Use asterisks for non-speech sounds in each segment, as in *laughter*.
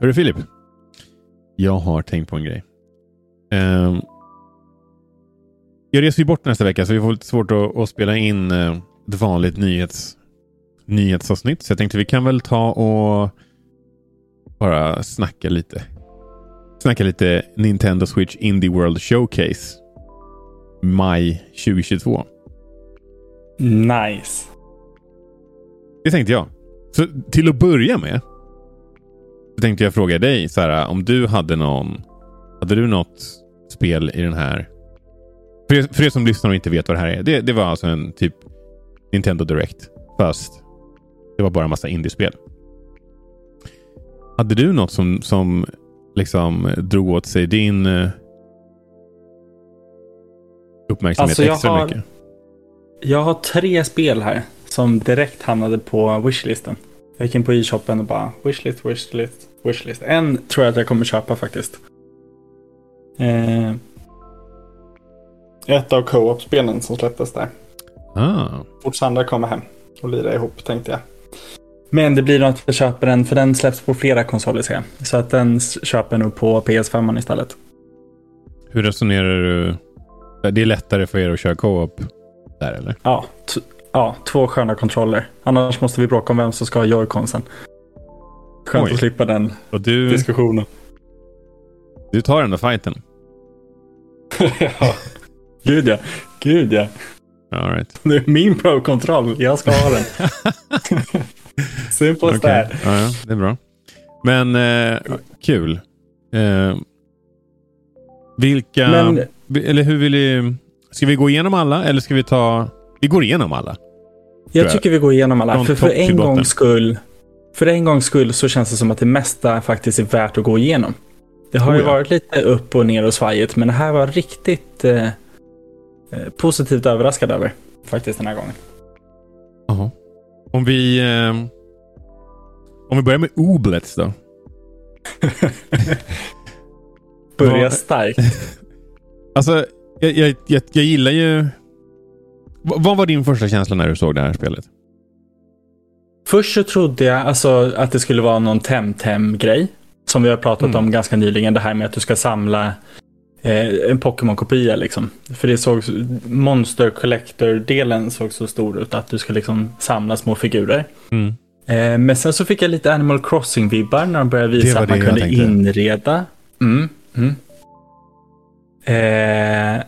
Hörru Filip. Jag har tänkt på en grej. Um, jag reser ju bort nästa vecka så vi får lite svårt att, att spela in uh, ett vanligt nyhets, nyhetsavsnitt. Så jag tänkte vi kan väl ta och bara snacka lite. Snacka lite Nintendo Switch Indie World Showcase. Maj 2022. Nice. Det tänkte jag. Så till att börja med. Så tänkte jag fråga dig så här, om du hade någon. Hade du något spel i den här? För er, för er som lyssnar och inte vet vad det här är. Det, det var alltså en typ Nintendo Direct. Fast det var bara en massa indiespel. Hade du något som, som liksom drog åt sig din uh, uppmärksamhet Alltså, jag extra har- mycket? Jag har tre spel här som direkt hamnade på wishlisten. Jag gick in på e-shoppen och bara wishlist, wishlist, wishlist. En tror jag att jag kommer köpa faktiskt. Eh, ett av co-op-spelen som släpptes där. Ah, Fort Sandra kommer hem och lirar ihop tänkte jag. Men det blir nog att jag köper den, för den släpps på flera konsoler ser jag. Så att den köper jag nog på PS5 istället. hur resonerar du? Det är lättare för er att köra co-op där eller? Ja, ja, två sköna kontroller. Annars måste vi bråka om vem som ska ha joyconsen. Skönt Oj. att slippa den Och du, diskussionen. du tar ändå fighten? *laughs* ja. Gud ja. Gud ja. All right. Det är min pro-kontroll. Jag ska ha den. *laughs* Simple as Okej. that. Ja, ja, det är bra. Men eh, kul. Eh, vilka... Men Eller hur vill ni... Ska vi gå igenom alla eller ska vi ta... Vi går igenom alla. jag jag. tycker vi går igenom alla. Från För, för en gångs skull. För en gångs skull så känns det som att det mesta faktiskt är värt att gå igenom. Det har Oh ju ja. varit lite upp och ner och svajigt. Men det här var riktigt eh, eh, positivt överraskad över. Faktiskt den här gången. Jaha. Om vi... Eh, om vi börjar med Oblets då. *laughs* Börja starkt. *laughs* Alltså, jag, jag, jag, jag gillar ju... V- vad var din första känsla när du såg det här spelet? Först så trodde jag alltså att det skulle vara någon Temtem-grej. Som vi har pratat Mm. om ganska nyligen. Det här med att du ska samla eh, en Pokémon-kopia. Liksom. För det såg, Monster Collector-delen såg så stor ut. Att du ska liksom samla små figurer. Mm. Eh, men sen så fick jag lite Animal Crossing-vibbar när de började visa att man kunde tänkte. inreda. Mm, mm. Eh,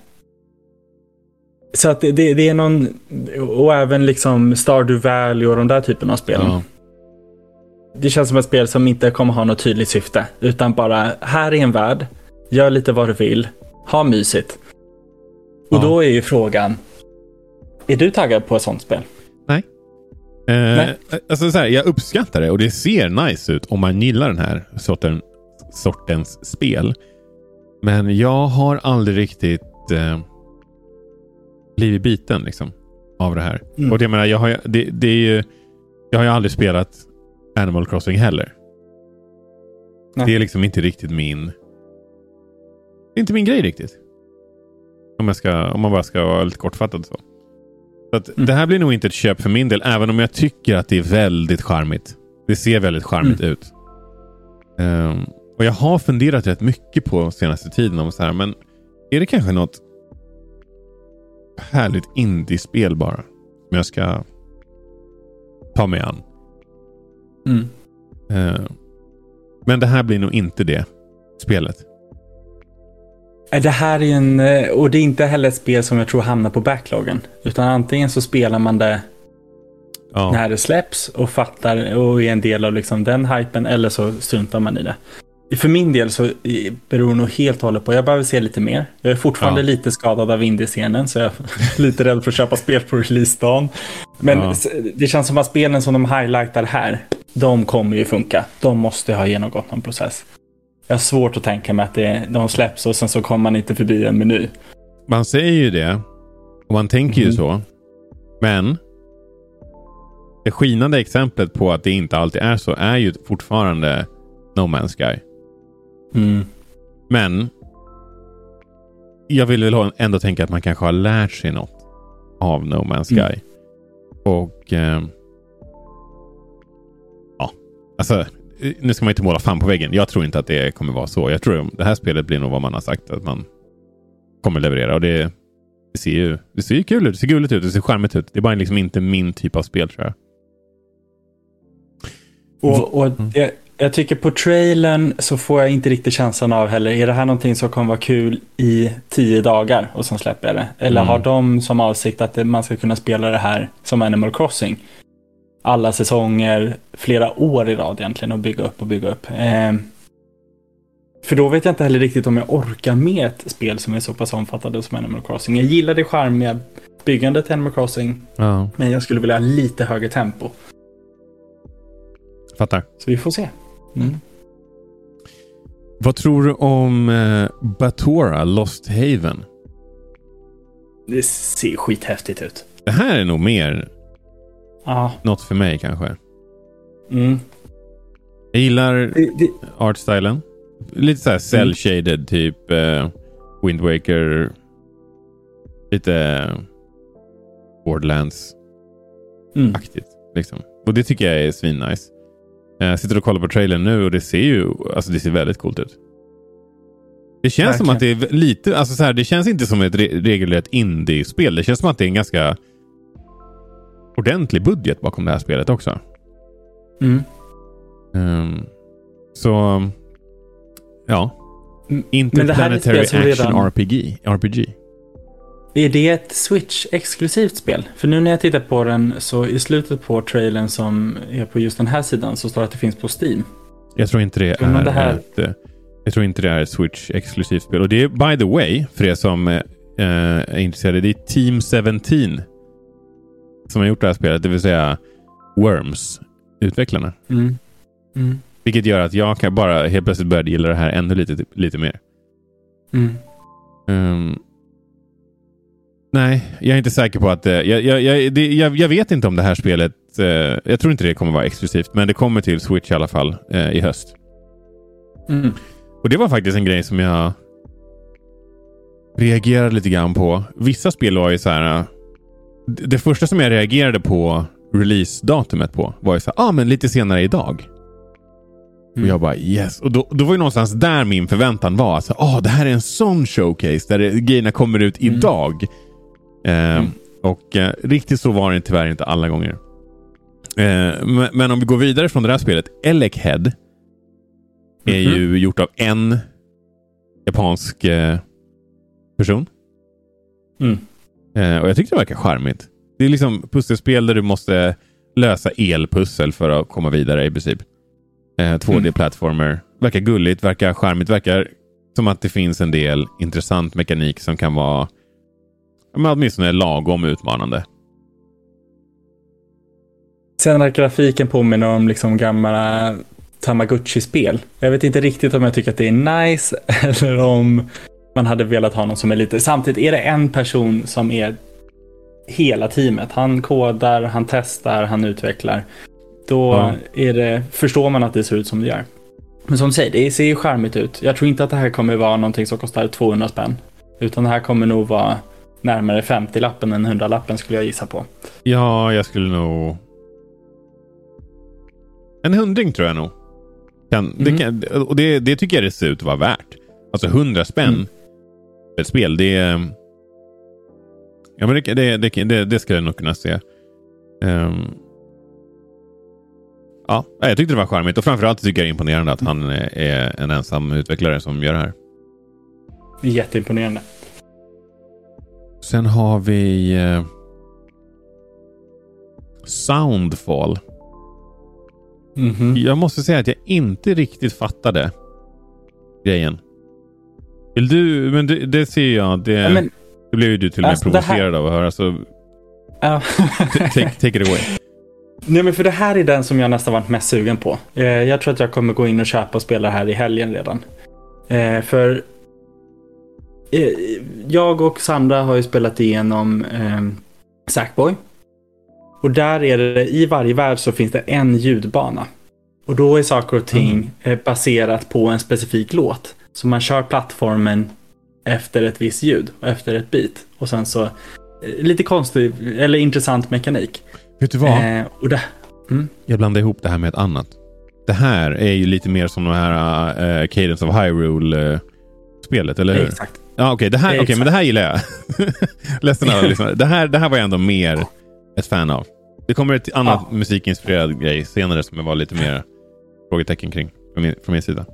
så att det, det, är någon, och även liksom Stardew Valley och de där typerna av spel. Ja. Det känns som ett spel som inte kommer ha något tydligt syfte. Utan bara, här är en värld, gör lite vad du vill, ha mysigt. Och Ja. då är ju frågan, är du taggad på ett sånt spel? Eh, Nej. alltså så här, jag uppskattar det och det ser nice ut om man gillar den här sorten, sortens spel. Men jag har aldrig riktigt eh, blivit biten liksom, av det här. Mm. Och det, jag menar, jag, har, det, det är ju, jag har ju aldrig spelat Animal Crossing heller. Nej. Det är liksom inte riktigt min... Det är inte min grej riktigt. Om, jag ska, om man bara ska vara lite kortfattad så. så att Mm. Det här blir nog inte ett köp för min del, även om jag tycker att det är väldigt charmigt. Det ser väldigt charmigt Mm. ut. Ehm, och jag har funderat rätt mycket på senaste tiden om så här, men är det kanske något härligt indiespel bara? Som jag ska ta mig an. Mm. Ehm, men det här blir nog inte det spelet. Nej, Det här är en, eh, och det är inte heller ett spel som jag tror hamnar på backloggen. Utan antingen så spelar man det Ja. när det släpps och fattar och är en del av liksom den hypen eller så struntar man i det. För min del så beror det nog helt och hållet på, jag behöver se lite mer. Jag är fortfarande Ja. lite skadad av indiescenen så jag är *laughs* lite rädd för att köpa spel på releasedagen. Men Ja. det känns som att spelen som de highlightar här, de kommer ju funka. De måste ha genomgått någon process. Jag har svårt att tänka mig att det, de släpps och sen så kommer man inte förbi en meny. Man säger ju det. Och man tänker ju Mhm. så. Men. Det skinande exemplet på att det inte alltid är så är ju fortfarande No Man's Sky. Mm. Men. Jag vill väl ändå tänka att man kanske har lärt sig något av No Man's Sky. Mm. Och. Eh, ja, alltså. nu ska man inte måla fan på väggen. Jag tror inte att det kommer vara så. Jag tror det här spelet blir nog vad man har sagt att man kommer leverera. Och det, det ser ju det ser ju kul ut. Det ser gulligt ut. Det ser charmigt ut. Det är bara liksom inte min typ av spel tror jag. Och, och jag, jag tycker på trailern så får jag inte riktigt känslan av heller, är det här någonting som kommer vara kul i tio dagar och sen släpper jag det? Eller Mm. har de som avsikt att man ska kunna spela det här som Animal Crossing? Alla säsonger, flera år i rad egentligen och bygga upp och bygga upp. Eh, för då vet jag inte heller riktigt om jag orkar med ett spel som är så pass omfattande som Animal Crossing. Jag gillar det charmiga byggandet till Animal Crossing, Ja, men jag skulle vilja ha lite högre tempo. fattar. Så vi får se. Mm. Vad tror du om eh, Batora Lost Haven? Det ser skithäftigt ut. Det här är nog mer Ja. något för mig kanske. Mm. Jag gillar Det, det, artstylen. Lite så här cell shaded typ eh, Wind Waker. Lite Borderlands-aktigt. mm. Liksom. Och det tycker jag är svinnice. Eh, Jag sitter och kollar på trailern nu och det ser ju alltså det ser väldigt coolt ut. Det känns som att det är lite, alltså så här, det känns inte som ett re regelrätt indie-spel. Det känns som att det är en ganska ordentlig budget bakom det här spelet också. Mm. Ehm, så, ja. Mm, Interplanetary Action redan- RPG. RPG. Är det ett Switch-exklusivt spel? För nu när jag tittar på den så i slutet på trailern som är på just den här sidan så står det att det finns på Steam. Jag tror inte det är det här- ett... eh, Jag tror inte det är ett Switch-exklusivt spel. Och det är, by the way, för er som eh, är intresserade, det är Team 17 som har gjort det här spelet, det vill säga Worms, utvecklarna. Mm. Mm. Vilket gör att jag kan bara helt plötsligt börja gilla det här ännu lite, lite mer. Mm. Ehm, nej, jag är inte säker på att... eh, jag, jag, jag, det, jag, jag vet inte om det här spelet... eh, jag tror inte det kommer vara exklusivt, men det kommer till Switch i alla fall eh, i höst. Mm. Och det var faktiskt en grej som jag reagerade lite grann på. Vissa spel var ju så här... äh, Det första som jag reagerade på release-datumet på var ju så här, ah, men lite senare idag. Och jag bara yes. Och då, då var ju någonstans där min förväntan var. Alltså, ah, det här är en sån showcase där grejerna kommer ut Mm. idag. Eh, Mm. Och eh, riktigt så var det tyvärr inte alla gånger. Eh, men, men om vi går vidare från det här spelet. Elekhead är Mhm. ju gjort av en japansk eh, person. Mm. Eh, och jag tyckte det verkar charmigt. Det är liksom pusselspel där du måste lösa elpussel för att komma vidare i princip. Eh, 2D-plattformer. Verkar gulligt, verkar charmigt, verkar som att det finns en del intressant mekanik som kan vara men åtminstone lagom utmanande. Sen att grafiken påminner om liksom gamla Tamagotchi-spel. Jag vet inte riktigt om jag tycker att det är nice *laughs* eller om man hade velat ha någon som är lite... Samtidigt är det en person som är hela teamet. Han kodar, han testar, han utvecklar. Då Ja. är det, förstår man att det ser ut som det gör. Men som du säger, det ser ju charmigt ut. Jag tror inte att det här kommer vara någonting som kostar 200 spänn. Utan det här kommer nog vara närmare 50-lappen än 100-lappen skulle jag gissa på. Ja, jag skulle nog... En hundring tror jag nog. Kan, det, Mm. kan, och det, det tycker jag det ser ut att vara värt. Alltså 100 spänn Mm. ett spel, det. Ja, men det, det, det, det, det ska jag nog kunna se. Ehm, ja, jag tyckte det var charmigt och framförallt tycker jag det är imponerande att han är- är en ensam utvecklare som gör det här. Jätteimponerande. Sen har vi eh, Soundfall. Mhm. Jag måste säga att jag inte riktigt fattade grejen. Vill du, men det, det ser jag. Det, Ja, men, det blev ju du till och med Alltså, det här- provocerad av att höra. Så ja. *laughs* take, take it away. Nej, men för det här är den som jag nästan varit mest sugen på. Eh, jag tror att jag kommer gå in och köpa och spela här i helgen redan. Eh, för jag och Sandra har ju spelat igenom eh, Sackboy. Och där är det, i varje värld så finns det en ljudbana. Och då är saker och ting eh, baserat på en specifik låt. Så man kör plattformen efter ett visst ljud och efter ett beat. Och sen så eh, lite konstig eller intressant mekanik. Vet du vad? Eh, och det, Jag blandade ihop det här med ett annat. det här är ju lite mer som det här uh, Cadence of Hyrule-spelet, eller hur? Exakt. Ja, okej, okay, det, här, okay, men det här gillar jag. *laughs* Ledsen alla lyssnare. Det här, det här var jag ändå mer ett fan av. Det kommer ett annat ja. musikinspirerad grej senare som jag var lite mer frågetecken kring från min, från min sida.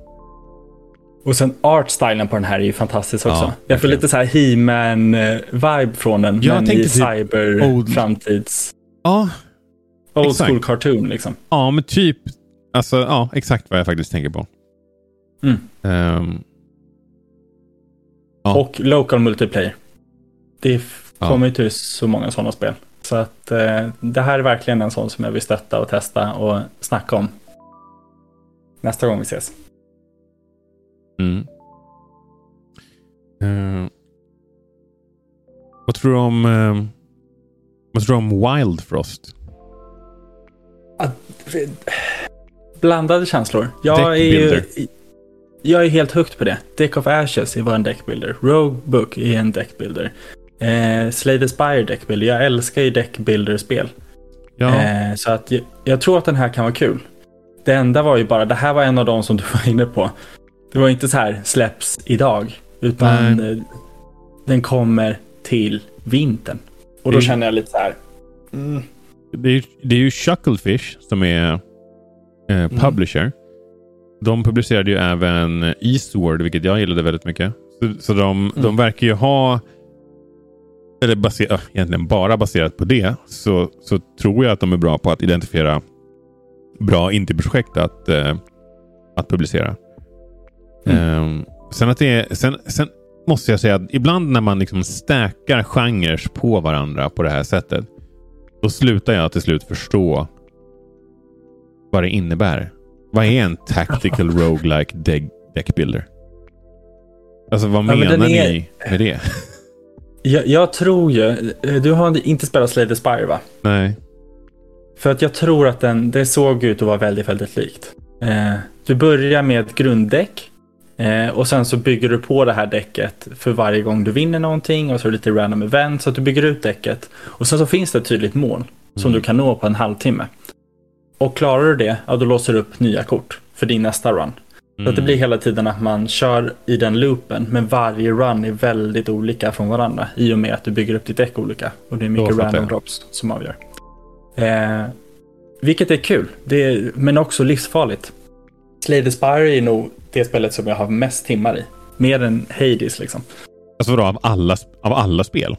Och sen artstylen på den här är ju fantastisk också. Ja, jag får lite så här He-Man-vibe från den. Ja, men i typ cyber old... framtids... Ja. Old exakt. school cartoon liksom. Ja, men typ. Alltså, ja, exakt vad jag faktiskt tänker på. Mm. Um... Ja. Och local multiplayer. Det kommer ju till så många sådana spel. Så att eh, det här är verkligen en sån som jag vill stötta och testa och snacka om. Nästa gång vi ses. Mm. Uh, vad tror du om uh, Vad tror du om Wild Frost? blandade känslor. Jag är ju, jag är helt högt på det. Deck of Ashes var en deckbuilder. Rogue Book är en deckbuilder. Eh, Slay the Spire deckbuilder. Jag älskar ju deckbuilder-spel. Ja. Eh, så att jag, jag, tror att den här kan vara kul. Det enda var ju bara, det här var en av de som du *laughs* var inne på. Det var inte så här släpps idag. Utan Nej. Eh, den kommer till vintern. Och då känner jag lite så här. Mm. Det, är, det är ju Chucklefish som är eh, mm. publisher. Mm. De publicerade ju även Eastward, vilket jag gillade väldigt mycket. Så, så de, mm. de verkar ju ha, eller baser, egentligen bara baserat på det, så, så tror jag att de är bra på att identifiera bra indieprojekt att, eh, att publicera. Mm. Um, sen, att det är, sen, sen måste jag säga att ibland när man liksom stäkar genrer på varandra på det här sättet. Då slutar jag till slut förstå vad det innebär. Vad är en tactical roguelike deck, deckbuilder? Alltså vad menar ja, men är... ni med det? *laughs* Jag, jag, tror ju, du har inte spelat Slay the Spire va? Nej. För att jag tror att den, det såg ut att vara väldigt, väldigt likt. Eh, du börjar med ett grunddäck Eh, och sen så bygger du på det här däcket för varje gång du vinner någonting och så är det lite random event så att du bygger ut däcket. Och sen så finns det ett tydligt mål som mm. du kan nå på en halvtimme. Och klarar du det, ja då låser du upp nya kort för din nästa run. Mm. Så att det mm. blir hela tiden att man kör i den loopen, men varje run är väldigt olika från varandra i och med att du bygger upp ditt däck olika. Och det är mycket random drops som avgör. Eh, vilket är kul, är, men också livsfarligt. Slay the Spire är nog det spelet som jag har mest timmar i. Mer än Hades liksom. Alltså vadå, av alla, av alla spel?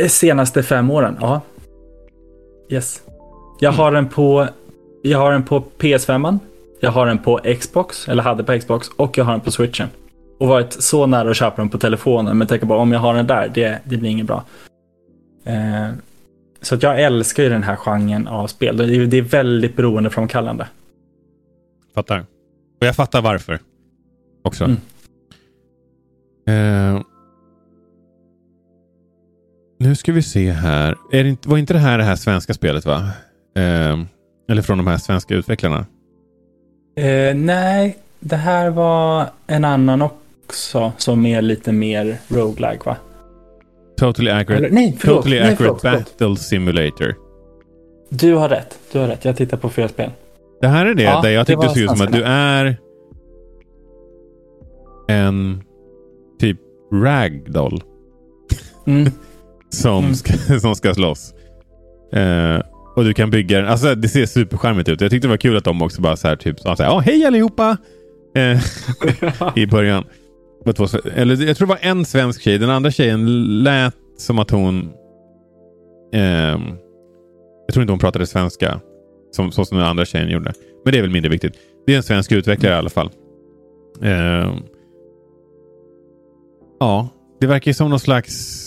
Eh, senaste fem åren, ja. Yes. Jag mm. har den på, jag har den på PS5. Jag har den på Xbox, eller hade på Xbox, och jag har den på Switchen. Och varit så nära att köpa den på telefonen, men tänker bara om jag har den där, det, det blir inget bra. Eh, så att jag älskar ju den här genren av spel. Det är, det är väldigt beroendeframkallande. Fattar. Och jag fattar varför. Också. Mm. Uh, nu ska vi se här. Är det var inte det här det här svenska spelet va? Uh, eller från de här svenska utvecklarna? Uh, nej, det här var en annan också som är lite mer roguelike va? Totally accurate, Eller, nej, förlåt, totally nej, accurate förlåt, battle simulator. Du har rätt. Du har rätt. Jag tittar på fel spel. Det här är det ja, där jag tyckte det såg ut som att du är en typ ragdoll. Mm. *laughs* som, mm. Ska, som ska slåss. Uh, och du kan bygga den. Alltså det ser supercharmigt ut. Jag tyckte det var kul att de också bara så här typ sa så här, hej allihopa! Eh, *laughs* I början. Eller jag tror det var en svensk tjej. Den andra tjejen lät som att hon... Eh, jag tror inte hon pratade svenska. Som, så som den andra tjejen gjorde. Men det är väl mindre viktigt. Det är en svensk utvecklare mm. i alla fall. Eh, ja, det verkar ju som någon slags...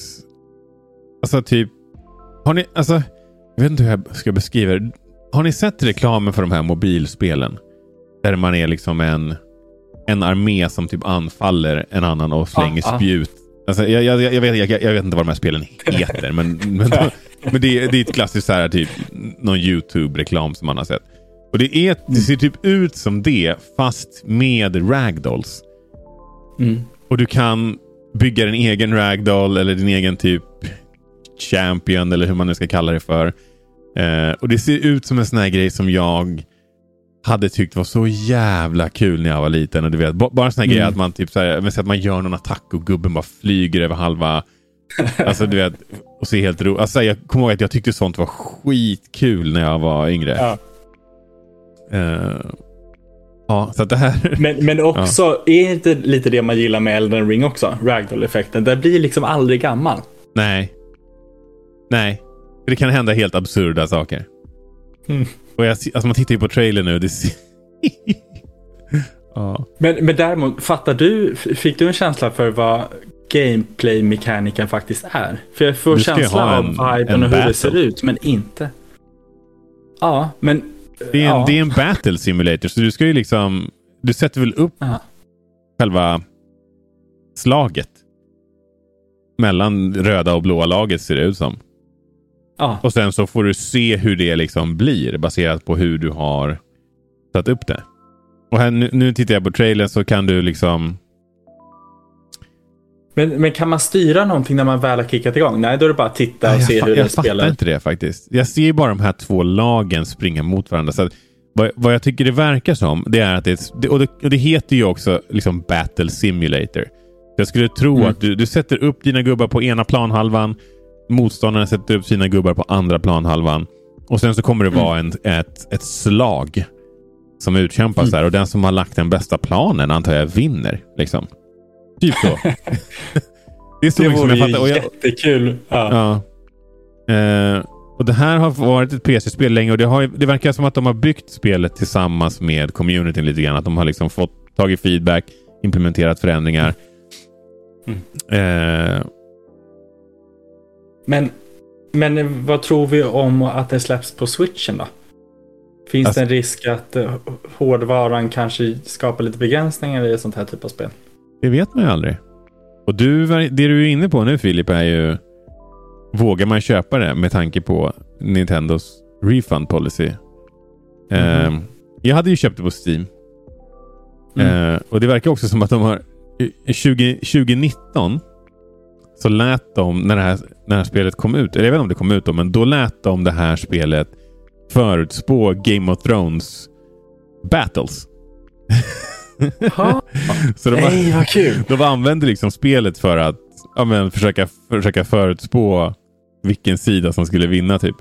Alltså typ... Har ni... Alltså, jag vet inte hur jag ska beskriva det. Har ni sett reklamen för de här mobilspelen? Där man är liksom en, en armé som typ anfaller en annan och slänger ah, spjut. Alltså, jag, jag, jag, vet, jag, vet inte vad de här spelen heter, men, men, *laughs* men det, är, det är ett klassiskt så här, typ, någon YouTube-reklam som man har sett. Och det, är, det ser typ ut som det, fast med ragdolls. Mm. Och du kan bygga din egen ragdoll eller din egen typ champion eller hur man nu ska kalla det för. Eh, och det ser ut som en sån här grej som jag hade tyckt var så jävla kul när jag var liten. Och du vet, bara en sån här Mm. grej att man, typ, så här, men, så att man gör någon attack och gubben bara flyger över halva... *laughs* alltså du vet, och ser helt roligt. Alltså, jag kommer ihåg att jag tyckte sånt var skitkul när jag var yngre. Ja. Eh, ja, så det här... Men, men också, är inte lite det man gillar med Elden Ring också? Ragdoll-effekten. Det blir liksom aldrig gammal. Nej. Nej. För Det kan hända helt absurda saker. Mm. Och jag, alltså man tittar ju på trailern nu. Det *laughs* ja. Men, men däremot, fattar du, fick du en känsla för vad gameplay-mekaniken faktiskt är? För jag får Du ska ju känsla ha av en- viben en och hur battle. det ser ut, men inte. Ja, men... Det, är en, ja. det är en battle simulator. Så du ska ju liksom... Du sätter väl upp Ja. själva slaget. Mellan röda och blåa laget ser det ut som. Ja, Och sen så får du se hur det liksom blir baserat på hur du har satt upp det. Och här, nu, nu tittar jag på trailern så kan du liksom... men, men kan man styra någonting när man väl har kickat igång? Nej, då är det bara att titta och jag se hur jag det fattar spelar. inte det faktiskt. Jag ser bara de här två lagen springa mot varandra. Så att, vad, vad jag tycker det verkar som, det är att det, är ett- det, och det, och det heter ju också liksom Battle Simulator. Jag skulle tro Mm. att du, du sätter upp dina gubbar på ena planhalvan. Motståndarna sätter upp sina gubbar på andra planhalvan. Och sen så kommer det vara en, ett, ett slag som utkämpas Mm. där. Och den som har lagt den bästa planen antar jag vinner. Liksom. Typ så. *laughs* det är så Det mycket som vore jag ju fattar. Och jag, jättekul. Ja. Ja. Eh, och Det här har varit ett PC-spel länge och det, har, det verkar som att de har byggt spelet tillsammans med communityn lite grann. Att de har liksom fått tagit feedback, implementerat förändringar. Eh, Men, men vad tror vi om att det släpps på switchen då? Finns Alltså- det en risk att eh, hårdvaran kanske skapar lite begränsningar i sånt här typ av spel? det vet man ju aldrig. Och du, det du är inne på nu Filip är ju Vågar man köpa det med tanke på Nintendos refund policy? Eh, jag hade ju köpt det på Steam. Mm. Eh, och det verkar också som att de har... i- i 20, 2019 så lät de, när det, här, när spelet kom ut, eller jag vet inte om det kom ut då, men då lät de det här spelet förutspå Game of Thrones battles. Jaha. *laughs* så de, Nej, vad kul! de använde liksom spelet för att ja, men, försöka, försöka förutspå vilken sida som skulle vinna typ.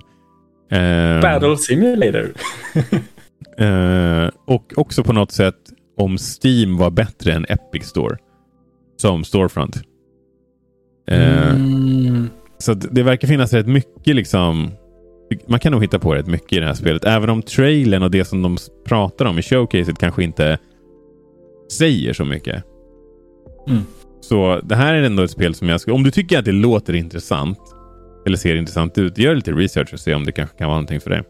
Eh, Battle Simulator. *laughs* Eh, och också på något sätt om Steam var bättre än Epic Store. Som storefront. Eh, Mm. Så det verkar finnas rätt mycket liksom. Man kan nog hitta på rätt mycket i det här spelet. Även om trailern och det som de pratar om i showcaset kanske inte säger så mycket. Mm. Så det här är ändå ett spel som jag skulle... Om du tycker att det låter intressant eller ser intressant ut, gör lite research och se om det kanske kan vara någonting för dig.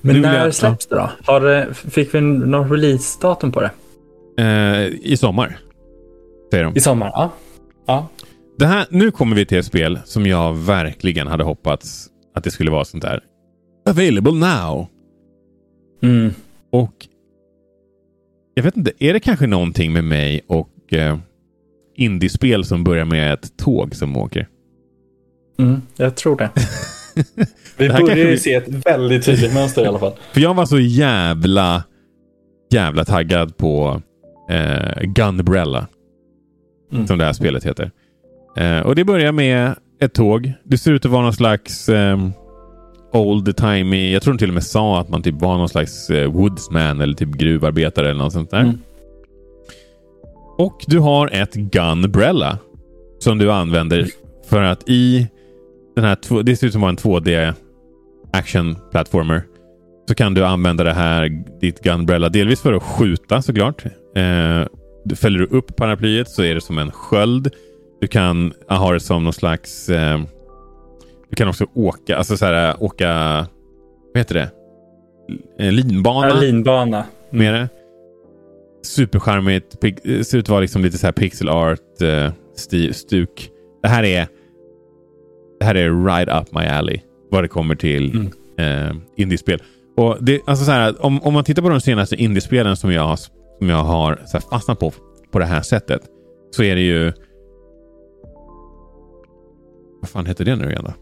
Men Nu när jag- släpps det då? Har, det- fick vi någon release-datum på det? Eh, I sommar, säger de. I sommar? Ja. ja. Det här, nu kommer vi till ett spel som jag verkligen hade hoppats att det skulle vara sånt där. Available now. Mm. Och jag vet inte, är det kanske någonting med mig och eh, indiespel som börjar med ett tåg som åker? Mm, jag tror det. *laughs* Vi börjar ju vi- se ett väldigt tydligt mönster i alla fall. För jag var så jävla, jävla taggad på eh, Gunbrella. Mm. Som det här spelet heter. Eh, och det börjar med ett tåg. Det ser ut att vara någon slags eh, old timey. Jag tror de till och med sa att man typ var någon slags eh, woodsman eller typ gruvarbetare eller något sånt där. Mm. Och du har ett Gunbrella. Som du använder för att i den här, det ser ut som att vara en 2D action platformer. Så kan du använda det här, ditt Gunbrella, delvis för att skjuta såklart. Eh, du fäller du upp paraplyet så är det som en sköld. Du kan ha det som någon slags... Eh, du kan också åka, alltså så här, åka... Vad heter det? En linbana Ja, linbana. med det. Supercharmigt. eh, Ser ut att vara liksom lite så här pixel art eh, stuk. Det här är det här är right up my alley. Vad det kommer till Mm. eh, indiespel. Och det, alltså så här, om, om man tittar på de senaste indiespelen som jag, har- som jag har så här, fastnat på på det här sättet. Så är det ju... Vad fan heter det nu igen då?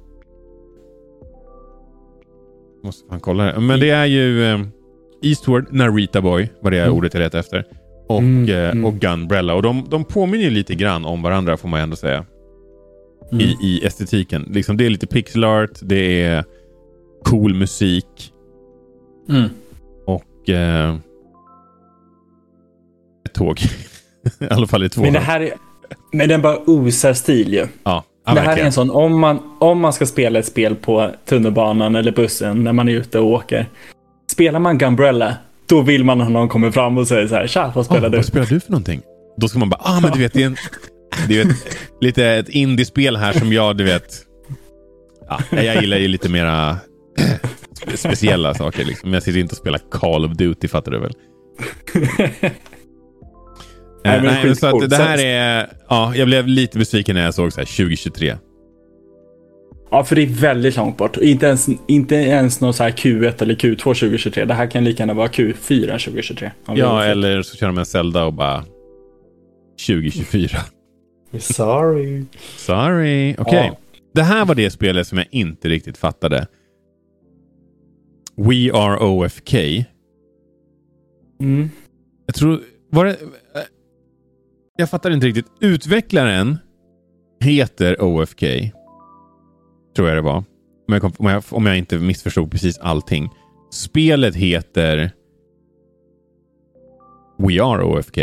Måste fan kolla det. Men det är ju... Eh, Eastward, Narita Boy var det Mm. ordet jag letade efter. Och, Mm, eh, mm. och Gunbrella. Och de, de påminner lite grann om varandra får man ändå säga. Mm. I, I estetiken. Liksom, det är lite pixel art, det är cool musik Mm. och eh, ett tåg. *laughs* I alla fall i två. Men det här är... Men den bara osar stil ju. ja, ja, det här är en sån, om man, om man ska spela ett spel på tunnelbanan eller bussen när man är ute och åker. Spelar man Gumbrella, då vill man att någon kommer fram och säger så här, tja, vad spelar Ah, du? Vad spelar du för någonting? Då ska man bara, ah men du vet, det är, en, det är ett, lite ett indiespel här som jag, du vet. Ja, jag gillar ju lite mera spe- speciella saker. Liksom. Jag sitter inte och spelar Call of Duty, fattar du väl? Nej, men nej, så att det här är... Ja, jag blev lite besviken när jag såg så här 2023. Ja, för det är väldigt långt bort. Inte ens, inte ens någon så här Q1 eller Q2 2023. Det här kan lika gärna vara Q4 2023. om vi Ja, eller så kör de en Zelda och bara 2024. *laughs* Sorry. Sorry. Okej. Ja. Det här var det spelet som jag inte riktigt fattade. We are OFK. Mm. Jag tror... Var det... Jag fattar inte riktigt. Utvecklaren heter OFK. Tror jag det var. Om jag, kom, om jag, om jag inte missförstod precis allting. Spelet heter We are OFK.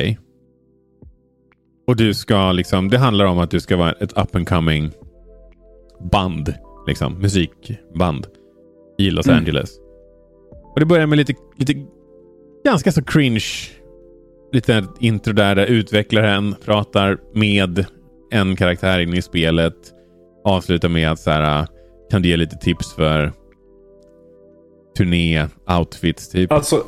Och du ska liksom... Det handlar om att du ska vara ett up and coming band. Liksom. Musikband. I Los Mm. Angeles. Och det börjar med lite, lite ganska så cringe lite intro där, där utvecklaren pratar med en karaktär inne i spelet. Avslutar med att så här, äh, kan du ge lite tips för turné, outfits typ. Alltså,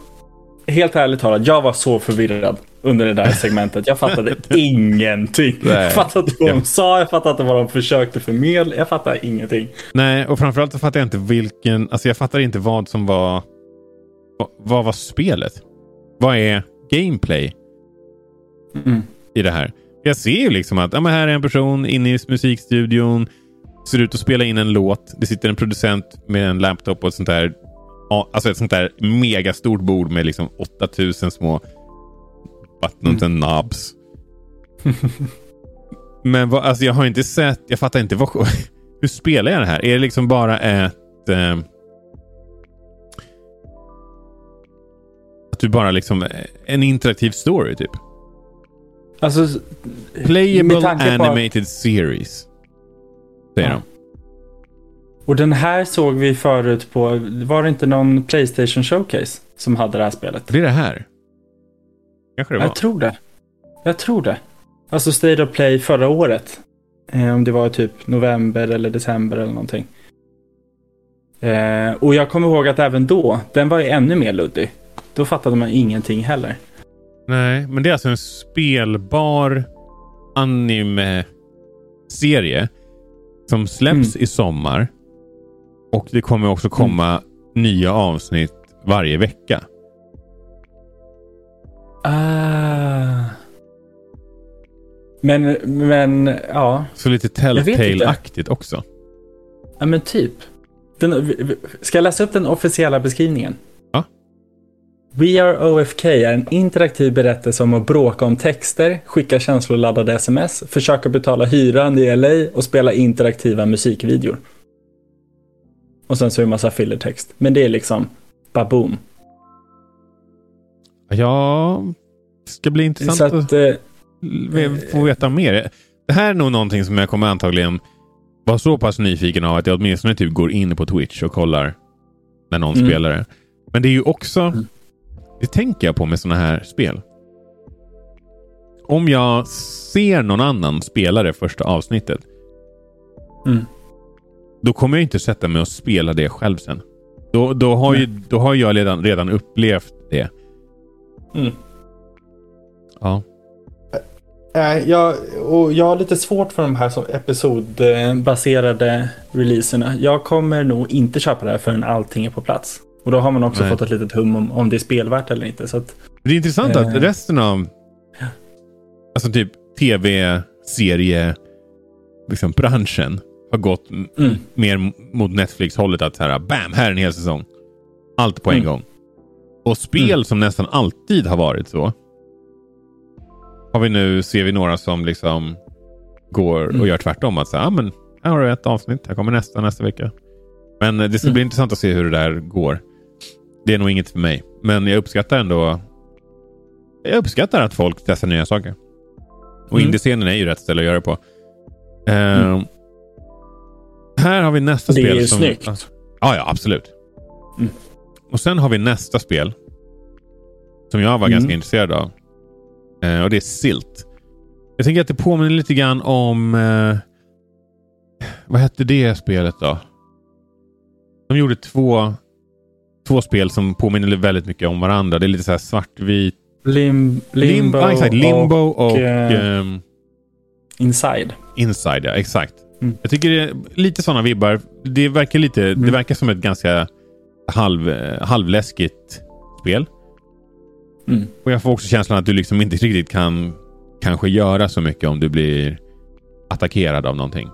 helt ärligt talat, jag var så förvirrad under det där segmentet. Jag fattade *laughs* ingenting. Nej. Jag fattade inte vad de sa, jag fattade inte vad de försökte förmedla. Jag fattade ingenting. Nej, och framförallt så fattar jag inte vilken, alltså jag fattar inte vad som var, vad var spelet? Vad är gameplay Mm. i det här? Jag ser ju liksom att ja, men här är en person inne i musikstudion, ser ut att spela in en låt. Det sitter en producent med en laptop och ett sånt där alltså ett sånt där megastort bord med liksom 8000 små buttons and knobs. *laughs* Men vad, alltså jag har inte sett, jag fattar inte vad, *laughs* hur spelar jag det här? Är det liksom bara ett eh, du bara liksom en interaktiv story typ? Alltså, Playable tanke på animated series. Säger Ja. de. Och den här såg vi förut på, var det inte någon Playstation Showcase som hade det här spelet? Det är det här. Kanske det var. Jag tror det. Jag tror det. Alltså State of Play förra året. Eh, om det var typ november eller december eller någonting. Eh, och jag kommer ihåg att även då, den var ju ännu mer luddig. Då fattade man ingenting heller. Nej, men det är alltså en spelbar anime-serie som släpps Mm. i sommar. Och det kommer också komma nya avsnitt varje vecka. Ah. Men, men, ja. Så lite. Telltale-aktigt också. Ja men typ. Den, ska jag läsa upp den officiella beskrivningen? We Are OFK är en interaktiv berättelse om att bråka om texter, skicka känsloladdade sms, försöka betala hyran i LA och spela interaktiva musikvideor. Och sen så är det en massa fillertext. Men det är liksom baboom. Ja, det ska bli intressant Så att att, eh, få veta mer. Det här är nog någonting som jag kommer antagligen vara så pass nyfiken av att jag åtminstone typ går in på Twitch och kollar när någon Mm. spelar det. Men det är ju också, Mm. Det tänker jag på med sådana här spel. Om jag ser någon annan spela det första avsnittet, mm. då kommer jag inte sätta mig och spela det själv sen. Då, då, har, ju, då har jag redan, redan upplevt det. Mm. Ja. Jag, och jag har lite svårt för de här som episodbaserade releaserna. Jag kommer nog inte köpa det här förrän allting är på plats. Och då har man också Nej. fått ett litet hum om, om det är spelvärt eller inte. Så att, Det är intressant att Eh. resten av alltså typ tv-serie liksom branschen har gått Mm. mer mot Netflix-hållet. Att så här, bam, här är en hel säsong. Allt på en Mm. gång. Och spel mm. som nästan alltid har varit så. Har vi nu, ser vi några som liksom går och mm. gör tvärtom. Att säga, ah, men här har du ett avsnitt, här kommer nästa nästa vecka. Men det ska mm. bli intressant att se hur det där går. Det är nog inget för mig. Men jag uppskattar ändå jag uppskattar att folk testar nya saker. Och mm. indiescenen är ju rätt ställe att göra det på. Uh, mm. Här har vi nästa det spel. Det är som, snyggt. Alltså, ja, ja, absolut. Mm. Och sen har vi nästa spel. Som jag var ganska mm. intresserad av. Uh, och det är Silt. Jag tänker att det påminner lite grann om... Uh, vad hette det spelet då? De gjorde två, två spel som påminner väldigt mycket om varandra. Det är lite så här svartvit. Lim, limbo, Lim, exakt, limbo och... och um, inside. Inside, ja. Exakt. Mm. Jag tycker det är lite sådana vibbar. Det verkar, lite, mm. det verkar som ett ganska halv, halvläskigt spel. Mm. Och Jag får också känslan att du liksom inte riktigt kan kanske göra så mycket om du blir attackerad av någonting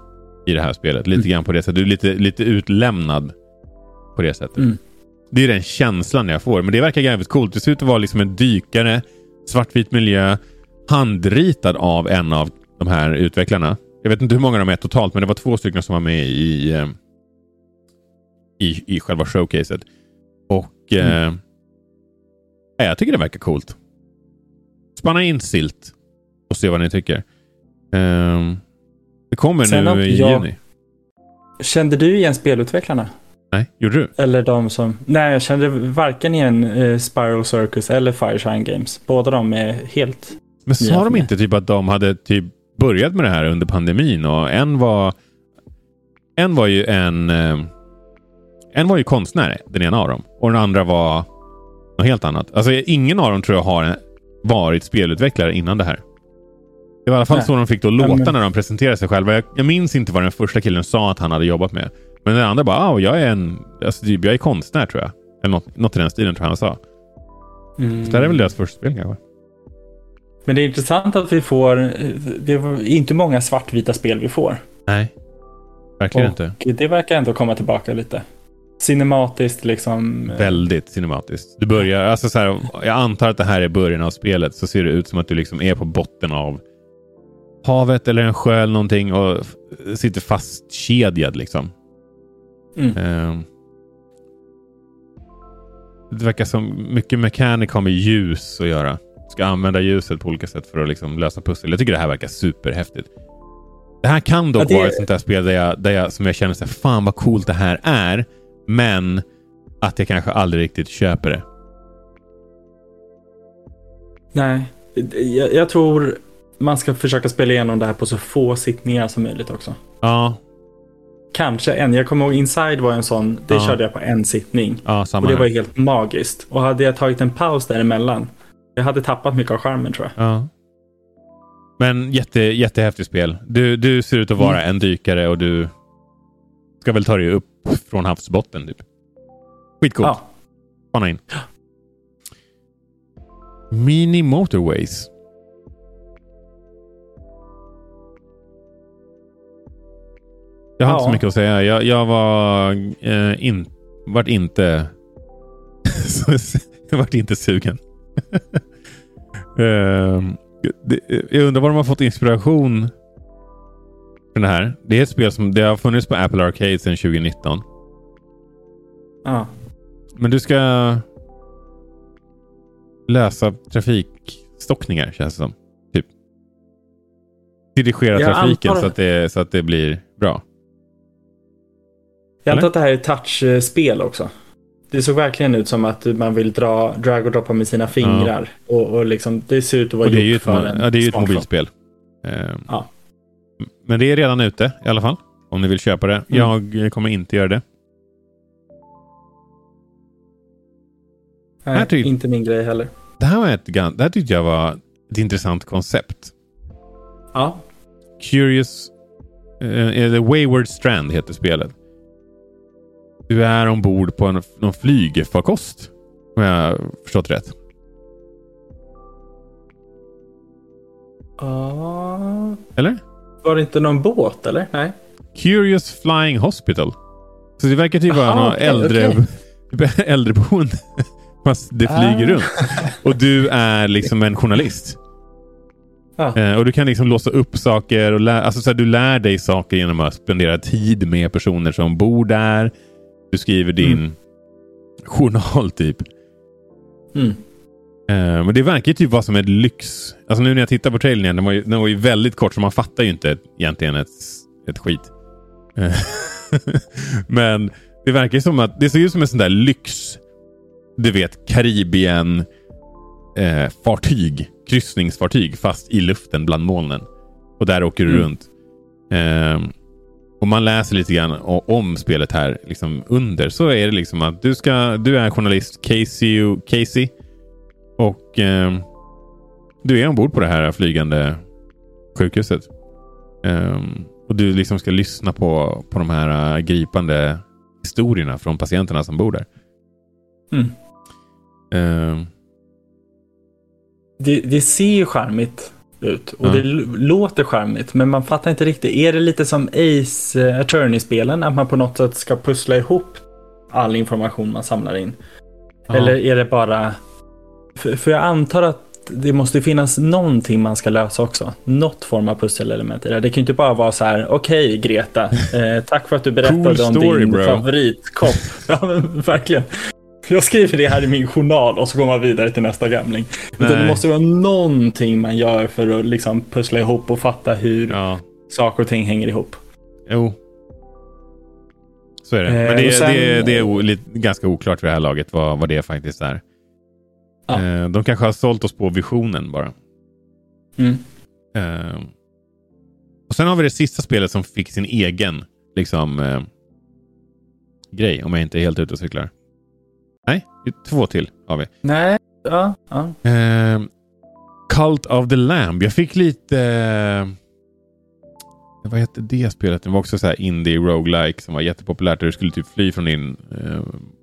i det här spelet. Lite mm. grann på det sättet. Du är lite, lite utlämnad på det sättet. Mm. Det är den känslan jag får. Men det verkar jävligt coolt. Det ser ut att vara liksom en dykare, svartvit miljö, handritad av en av de här utvecklarna. Jag vet inte hur många de är totalt, men det var två stycken som var med i, eh, i, i själva showcaset. Och mm. eh, jag tycker det verkar coolt. Spanna in Silt och se vad ni tycker. Eh, det kommer Sen nu i jag... juni. Kände du igen spelutvecklarna? Nej, gjorde du? Eller de som... Nej, jag kände varken igen eh, Spiral Circus eller Fireshine Games. Båda de är helt... Men sa de inte typ att de hade typ börjat med det här under pandemin och en var... En var ju en... Eh, en var ju konstnär, den ena av dem. Och den andra var något helt annat. Alltså ingen av dem tror jag har varit spelutvecklare innan det här. Det var i alla fall Nej. så de fick det att låta när de presenterade sig själva. Jag, jag, minns inte vad den första killen sa att han hade jobbat med. Men den andra bara, ah, jag är en alltså, typ, jag är konstnär tror jag. Eller något, något i den stilen tror jag han sa. Mm. Så det här är väl deras första spel kanske. Men det är intressant att vi får, det är inte många svartvita spel vi får. Nej, verkligen Och inte. Det verkar ändå komma tillbaka lite. Cinematiskt liksom. Väldigt cinematiskt. Du börjar, alltså så här, jag antar att det här är början av spelet. Så ser det ut som att du liksom är på botten av havet eller en sjö eller någonting och sitter fastkedjad liksom. Mm. Uh, det verkar som mycket mekanik har med ljus att göra. Ska använda ljuset på olika sätt för att liksom lösa pussel. Jag tycker det här verkar superhäftigt. Det här kan dock ja, det... vara ett sånt här spel där jag, där jag, som jag känner så fan vad coolt det här är. Men att jag kanske aldrig riktigt köper det. Nej, jag, jag tror man ska försöka spela igenom det här på så få sittningar som möjligt också. Ja. Kanske en. Jag kommer ihåg Inside var en sån. Det ja. körde jag på en sittning. Ja, och det var helt magiskt. Och hade jag tagit en paus däremellan. Jag hade tappat mycket av skärmen tror jag. Ja. Men jätte, jättehäftigt spel. Du, du ser ut att vara mm. en dykare och du ska väl ta dig upp från havsbotten. Typ. Skitcoolt. Ja. Spana in. Mini Motorways. Jag har ja. inte så mycket att säga. Jag, jag var eh, in, vart inte *laughs* jag vart inte sugen. uh, *laughs* det, jag undrar var de har fått inspiration för det här. Det är ett spel som det har funnits på Apple Arcade sedan 2019. Ja. Men du ska lösa trafikstockningar känns det som. Typ. Dirigera jag trafiken antar... så, att det, så att det blir bra. Jag antar att det här är ett touchspel också. Det såg verkligen ut som att man vill dra drag och droppa med sina fingrar. Ja. Och, och liksom, det ser ut att vara gjort för en Ja, det är ju ett mobilspel. Um, ja. Men det är redan ute i alla fall. Om ni vill köpa det. Mm. Jag kommer inte göra det. Nej, tyck- inte min grej heller. Det här, var ett, det här tyckte jag var ett intressant koncept. Ja. Curious... Uh, Wayward Strand heter spelet. Du är ombord på en, någon flygfarkost. Om jag förstått rätt. Uh, eller? Var det inte någon båt eller? Nej. Curious Flying Hospital. Så det verkar typ vara något okay, äldre, okay. *laughs* äldreboende Fast det flyger Ah. runt. Och du är liksom en journalist. Ja. Eh, och du kan liksom låsa upp saker och lä- alltså, så här, du lär dig saker genom att spendera tid med personer som bor där. Du skriver din Mm. journal typ. Mm. Eh, men det verkar ju typ vara som ett lyx. Alltså nu när jag tittar på trailern igen, den var ju, den var ju väldigt kort så man fattar ju inte egentligen ett, ett skit. Eh, *laughs* men det verkar ju som att det ser ut som en sån där lyx. Du vet Karibien eh, fartyg. Kryssningsfartyg fast i luften bland molnen. Och där åker du Mm. runt. Eh, och man läser lite grann om spelet här liksom under så är det liksom att du, ska, du är journalist Casey, Casey och eh, du är ombord på det här flygande sjukhuset. Ehm, och du liksom ska lyssna på, på de här eh, gripande historierna från patienterna som bor där. Mm. Ehm, Det, det ser ju charmigt ut och Ja. det låter charmigt men man fattar inte riktigt. Är det lite som Ace eh, Attorney-spelen? Att man på något sätt ska pussla ihop all information man samlar in? Ja. Eller är det bara... För, för jag antar att det måste finnas någonting man ska lösa också. Något form av pusselelement i det. Det kan ju inte bara vara så här, okej Greta, *laughs* eh, tack för att du berättade Cool om story, din bro." favoritkopp. *laughs* ja, men verkligen. Jag skriver det här i min journal och så går man vidare till nästa gamling. Utan det måste vara någonting man gör för att liksom pussla ihop och fatta hur ja, saker och ting hänger ihop. jo. Så är det. Eh, Men det, och sen- det, det är o, lite, ganska oklart för det här laget vad, vad det faktiskt är. Ja. Eh, de kanske har sålt oss på visionen bara. Mm. Eh, och sen har vi det sista spelet som fick sin egen liksom eh, grej. Om jag inte är helt ute och cyklar. Nej, två till har vi. Nej, ja, ja. Eh, Cult of the Lamb. Jag fick lite... Eh, vad hette det spelet? Det var också så här indie roguelike som var jättepopulärt. Där du skulle typ fly från din eh,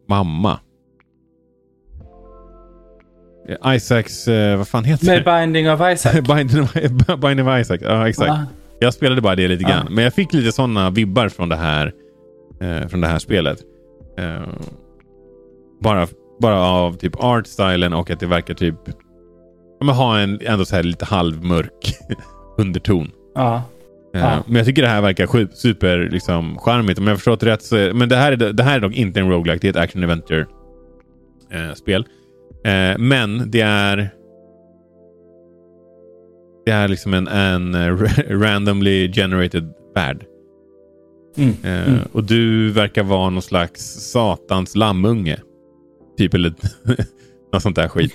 mamma. Eh, Isaacs... Eh, vad fan heter Med det? Binding of Isaac. *laughs* Binding of, *laughs* Binding of Isaac. Ja, exakt. Ja. Jag spelade bara det lite grann. Men jag fick lite sådana vibbar från det här, eh, från det här spelet. Bara, bara av typ artstylen och att det verkar typ ja, ha en ändå så här lite halvmörk *laughs* underton. Ja. Eh, Ja. Men jag tycker det här verkar super liksom, charmigt. Om jag förstått rätt så är, Men det här, är, det här är dock inte en roguelike. Det är ett action adventure eh, spel. Eh, men det är det är liksom en, en eh, *laughs* randomly generated värld. Mm. Eh, Mm. Och du verkar vara någon slags satans lammunge. Typ eller *laughs* något sånt där skit.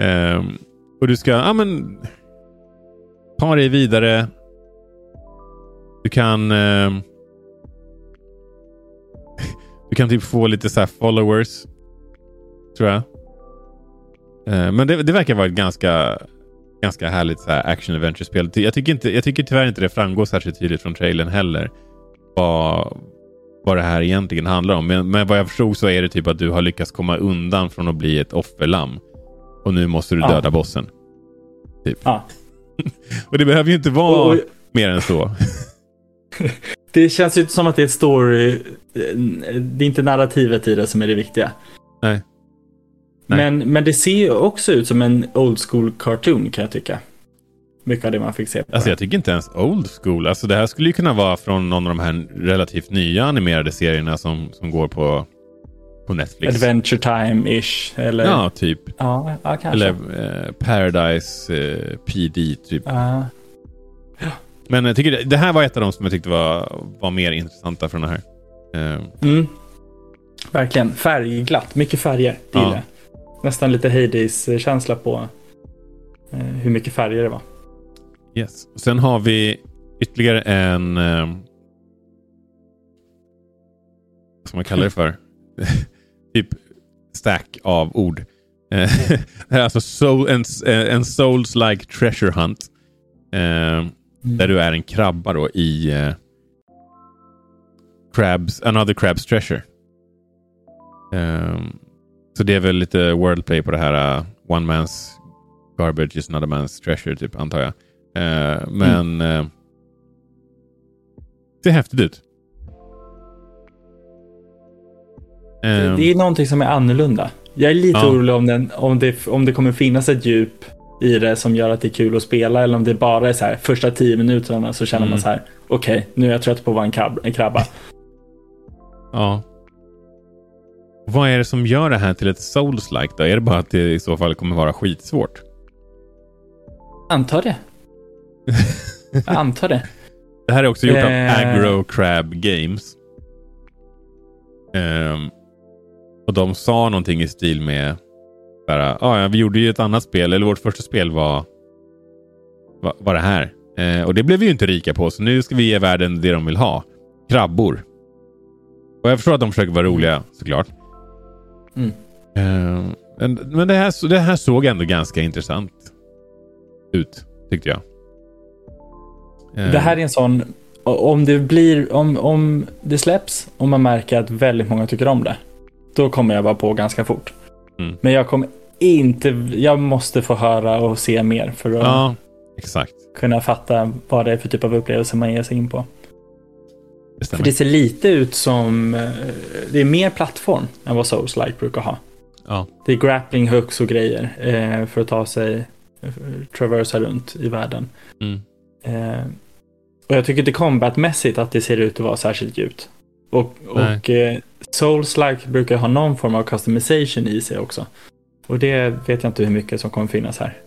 Um, och du ska, ja men ta dig vidare. Du kan Um, *laughs* Du kan typ få lite så här followers. Tror jag. Uh, men det, det verkar vara ett ganska ganska härligt så här action adventure-spel. Jag tycker, inte, jag tycker tyvärr inte det framgår särskilt tydligt från trailern heller. Vad, vad det här egentligen handlar om. Men, men vad jag förstod så är det typ att du har lyckats komma undan från att bli ett offerlamm. Och nu måste du Ja. döda bossen. Typ. Ja. *laughs* Och det behöver ju inte vara Och- mer än så. *laughs* Det känns ju inte som att det är story. Det är inte narrativet i det som är det viktiga. Nej. Nej. Men, men det ser ju också ut som en old school cartoon kan jag tycka. Mycket av det man fick se. På Alltså jag tycker inte ens old school. Alltså det här skulle ju kunna vara från någon av de här relativt nya animerade serierna som, som går på, på Netflix. Adventure Time-ish. Eller, Ja, typ. ja, ja kanske. Eller eh, Paradise eh, PD, typ. Ja. Men jag tycker det, det här var ett av de som jag tyckte var, var mer intressanta från det här. Eh, Mm. Verkligen. Färgglatt. Mycket färger. Det Ja. Nästan lite Hades-känsla på eh, hur mycket färger det var yes. Sen har vi ytterligare en... Eh, vad ska man kalla det för? *laughs* typ stack av ord. Eh, *laughs* det här är alltså soul, en, eh, en Souls-like treasure hunt. Eh, Där du är en krabba då i eh, Crabs, Another Crabs Treasure. Eh, så det är väl lite wordplay på det här uh, One Man's Garbage is another man's treasure, typ, antar jag. Eh, men eh, det ser häftigt ut. Det, Ehm, det är någonting som är annorlunda. Jag är lite Ja. orolig om, den, om, det, om det kommer finnas ett djup i det som gör att det är kul att spela eller om det bara är så här första tio minuterna så känner Mm. man så här okej, nu är jag trött på att vara en, krab, en krabba. *laughs* Ja. Vad är det som gör det här till ett Souls-like då? Är det bara att det i så fall kommer vara skitsvårt? Antar det. *laughs* Jag antar det. Det här är också gjort av Eh. Agro Crab Games. Ehm, och de sa någonting i stil med bara, ah, ja, vi gjorde ju ett annat spel, eller vårt första spel var, var, var det här. Eh, och det blev vi ju inte rika på, så nu ska vi ge världen det de vill ha. Krabbor. Och jag förstår att de försöker vara roliga såklart. Mm. Ehm, men men det, här, det här såg ändå ganska intressant ut, tyckte jag. Ehm, Det här är en sån, om det blir, om, om det släpps och man märker att väldigt många tycker om det, då kommer jag vara på ganska fort. Mm. Men jag kommer inte, jag måste få höra och se mer för att Ja, kunna fatta vad det är för typ av upplevelse man ger sig in på. Det. För det ser lite ut som, eh, det är mer plattform än vad Souls-like brukar ha. Ja. Det är grappling hooks och grejer eh, för att ta sig, eh, traversa runt i världen. Mm. Eh, och jag tycker inte combatmässigt att det ser ut att vara särskilt djupt. Och, Nej. och eh, Souls-like brukar ha någon form av customization i sig också. Och det vet jag inte hur mycket som kommer finnas här.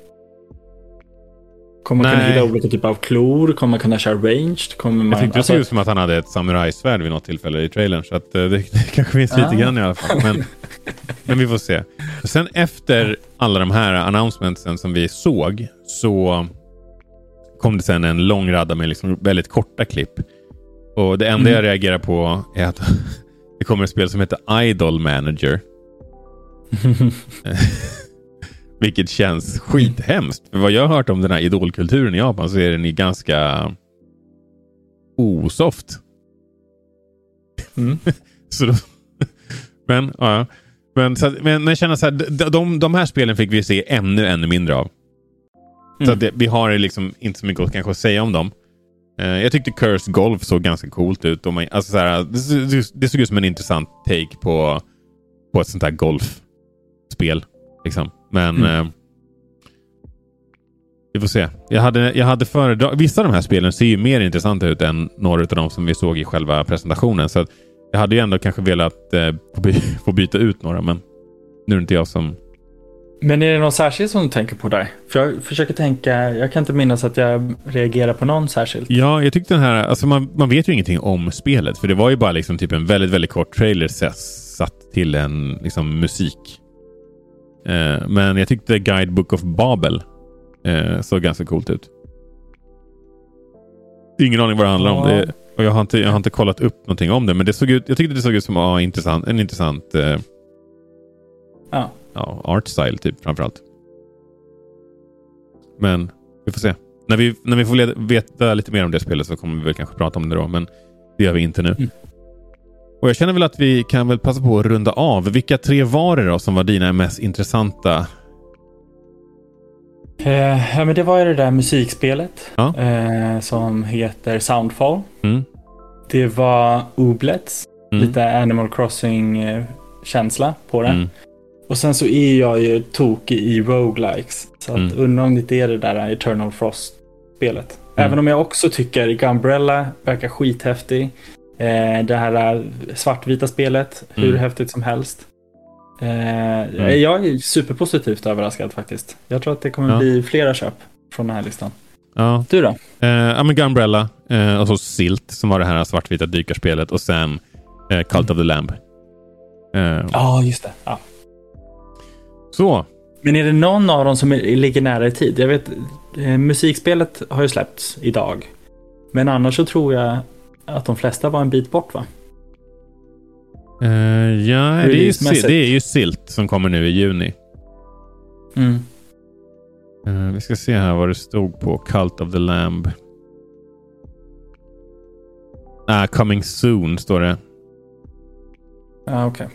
Kommer man kunna Nej. hitta olika typer av klor? Kommer man kunna köra ranged? Kommer man, Jag tyckte det alltså- såg ut som att han hade ett samurajsvärd vid något tillfälle i trailern. Så att, eh, det, det *laughs* kanske finns lite Ah. grann i alla fall. Men, men vi får se. Sen efter alla de här announcementsen som vi såg så kom det sen en lång radda med liksom väldigt korta klipp. Och det enda Mm. jag reagerar på är att *laughs* det kommer ett spel som heter Idol Manager. *laughs* *laughs* Vilket känns skithemskt. För vad jag har hört om den här idolkulturen i Japan så är den ju ganska osoft. Mm. Så då, men, ja. Men, så, att- men jag känner så här, de, de, de här spelen fick vi se ännu, ännu mindre av. Så Mm. att det, vi har liksom inte så mycket att kanske säga om dem. Eh, jag tyckte Curse Golf såg ganska coolt ut. Och man, alltså så här, det, det, såg ut som en intressant take på, på ett sånt här golfspel. Liksom. Men Mm. eh, vi får se. Jag hade, jag hade föredrag... Vissa av de här spelen ser ju mer intressanta ut än några av de som vi såg i själva presentationen. Så jag hade ju ändå kanske velat eh, få, by *laughs* få byta ut några, men nu är det inte jag som... Men är det någon särskild som du tänker på där? För jag försöker tänka, jag kan inte minnas att jag reagerar på någon särskilt. Ja, jag tyckte den här... Alltså man, man vet ju ingenting om spelet, för det var ju bara liksom typ en väldigt, väldigt kort trailer satt till en liksom, musik. Eh, men jag tyckte Guidebook of Babel eh, såg ganska coolt ut. Ingen aning vad det handlar om. Ja. Det, och jag har, inte, jag har inte kollat upp någonting om det, men det såg ut, jag tyckte det såg ut som ja, intressant, en intressant eh, Ja. Ja, art style typ framförallt. Men vi får se. När vi, när vi får leda, veta lite mer om det spelet så kommer vi väl kanske prata om det då, men det gör vi inte nu. Mm. Och Jag känner väl att vi kan väl passa på att runda av. Vilka tre var det då som var dina mest intressanta? Eh, ja, men det var ju det där musikspelet Ja. eh, som heter Soundfall. Mm. Det var Oblets, Mm. lite Animal Crossing-känsla på det. Mm. Och sen så är jag ju tokig i roguelikes. Så att Mm. undrar om det inte är det där Eternal Frost-spelet. Mm. Även om jag också tycker Gumbrella verkar skithäftig. Eh, det här eh, svartvita spelet, hur Mm. häftigt som helst. Eh, Jag är superpositivt överraskad faktiskt. Jag tror att det kommer Ja. bli flera köp från den här listan. Ja, Du då? eh, ja men Gunbrella eh, och så Silt som var det här svartvita dykarspelet och sen eh, Cult of the Lamb. Eh, Ja, just det. Ja. Så, Men är det någon av dem som ligger nära i tid? Jag vet, eh, musikspelet har ju släppts idag. Men annars så tror jag att de flesta var en bit bort va? eh, ja, det är, ju, det är ju Silt som kommer nu i juni. Mm. Eh, vi ska se här vad det stod på Cult of the Lamb. Ah, coming soon står det. Ja, okej.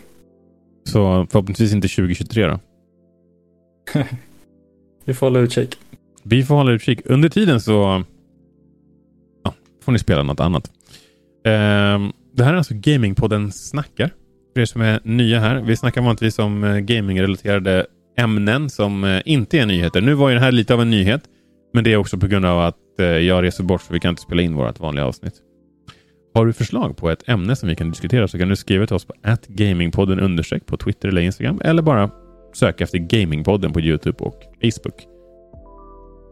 Så förhoppningsvis inte 2023 då. *laughs* Vi får hålla utkik. Vi får hålla utkik. Under tiden så ja, får ni spela något annat. Ehm, det här är alltså Gamingpodden Snackar. För er som är nya här. Vi snackar vanligtvis om eh, gamingrelaterade ämnen som eh, inte är nyheter. Nu var ju det här lite av en nyhet. Men det är också på grund av att eh, jag reser bort så vi kan inte spela in vårt vanliga avsnitt. Har du förslag på ett ämne som vi kan diskutera så kan du skriva till oss på gamingpodden understreck på Twitter eller Instagram eller bara söka efter Gamingpodden på Youtube och Facebook.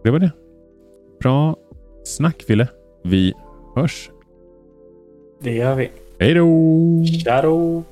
Det var det. Bra snack Fille. Vi hörs. Det gör vi. Hej då! Tja då!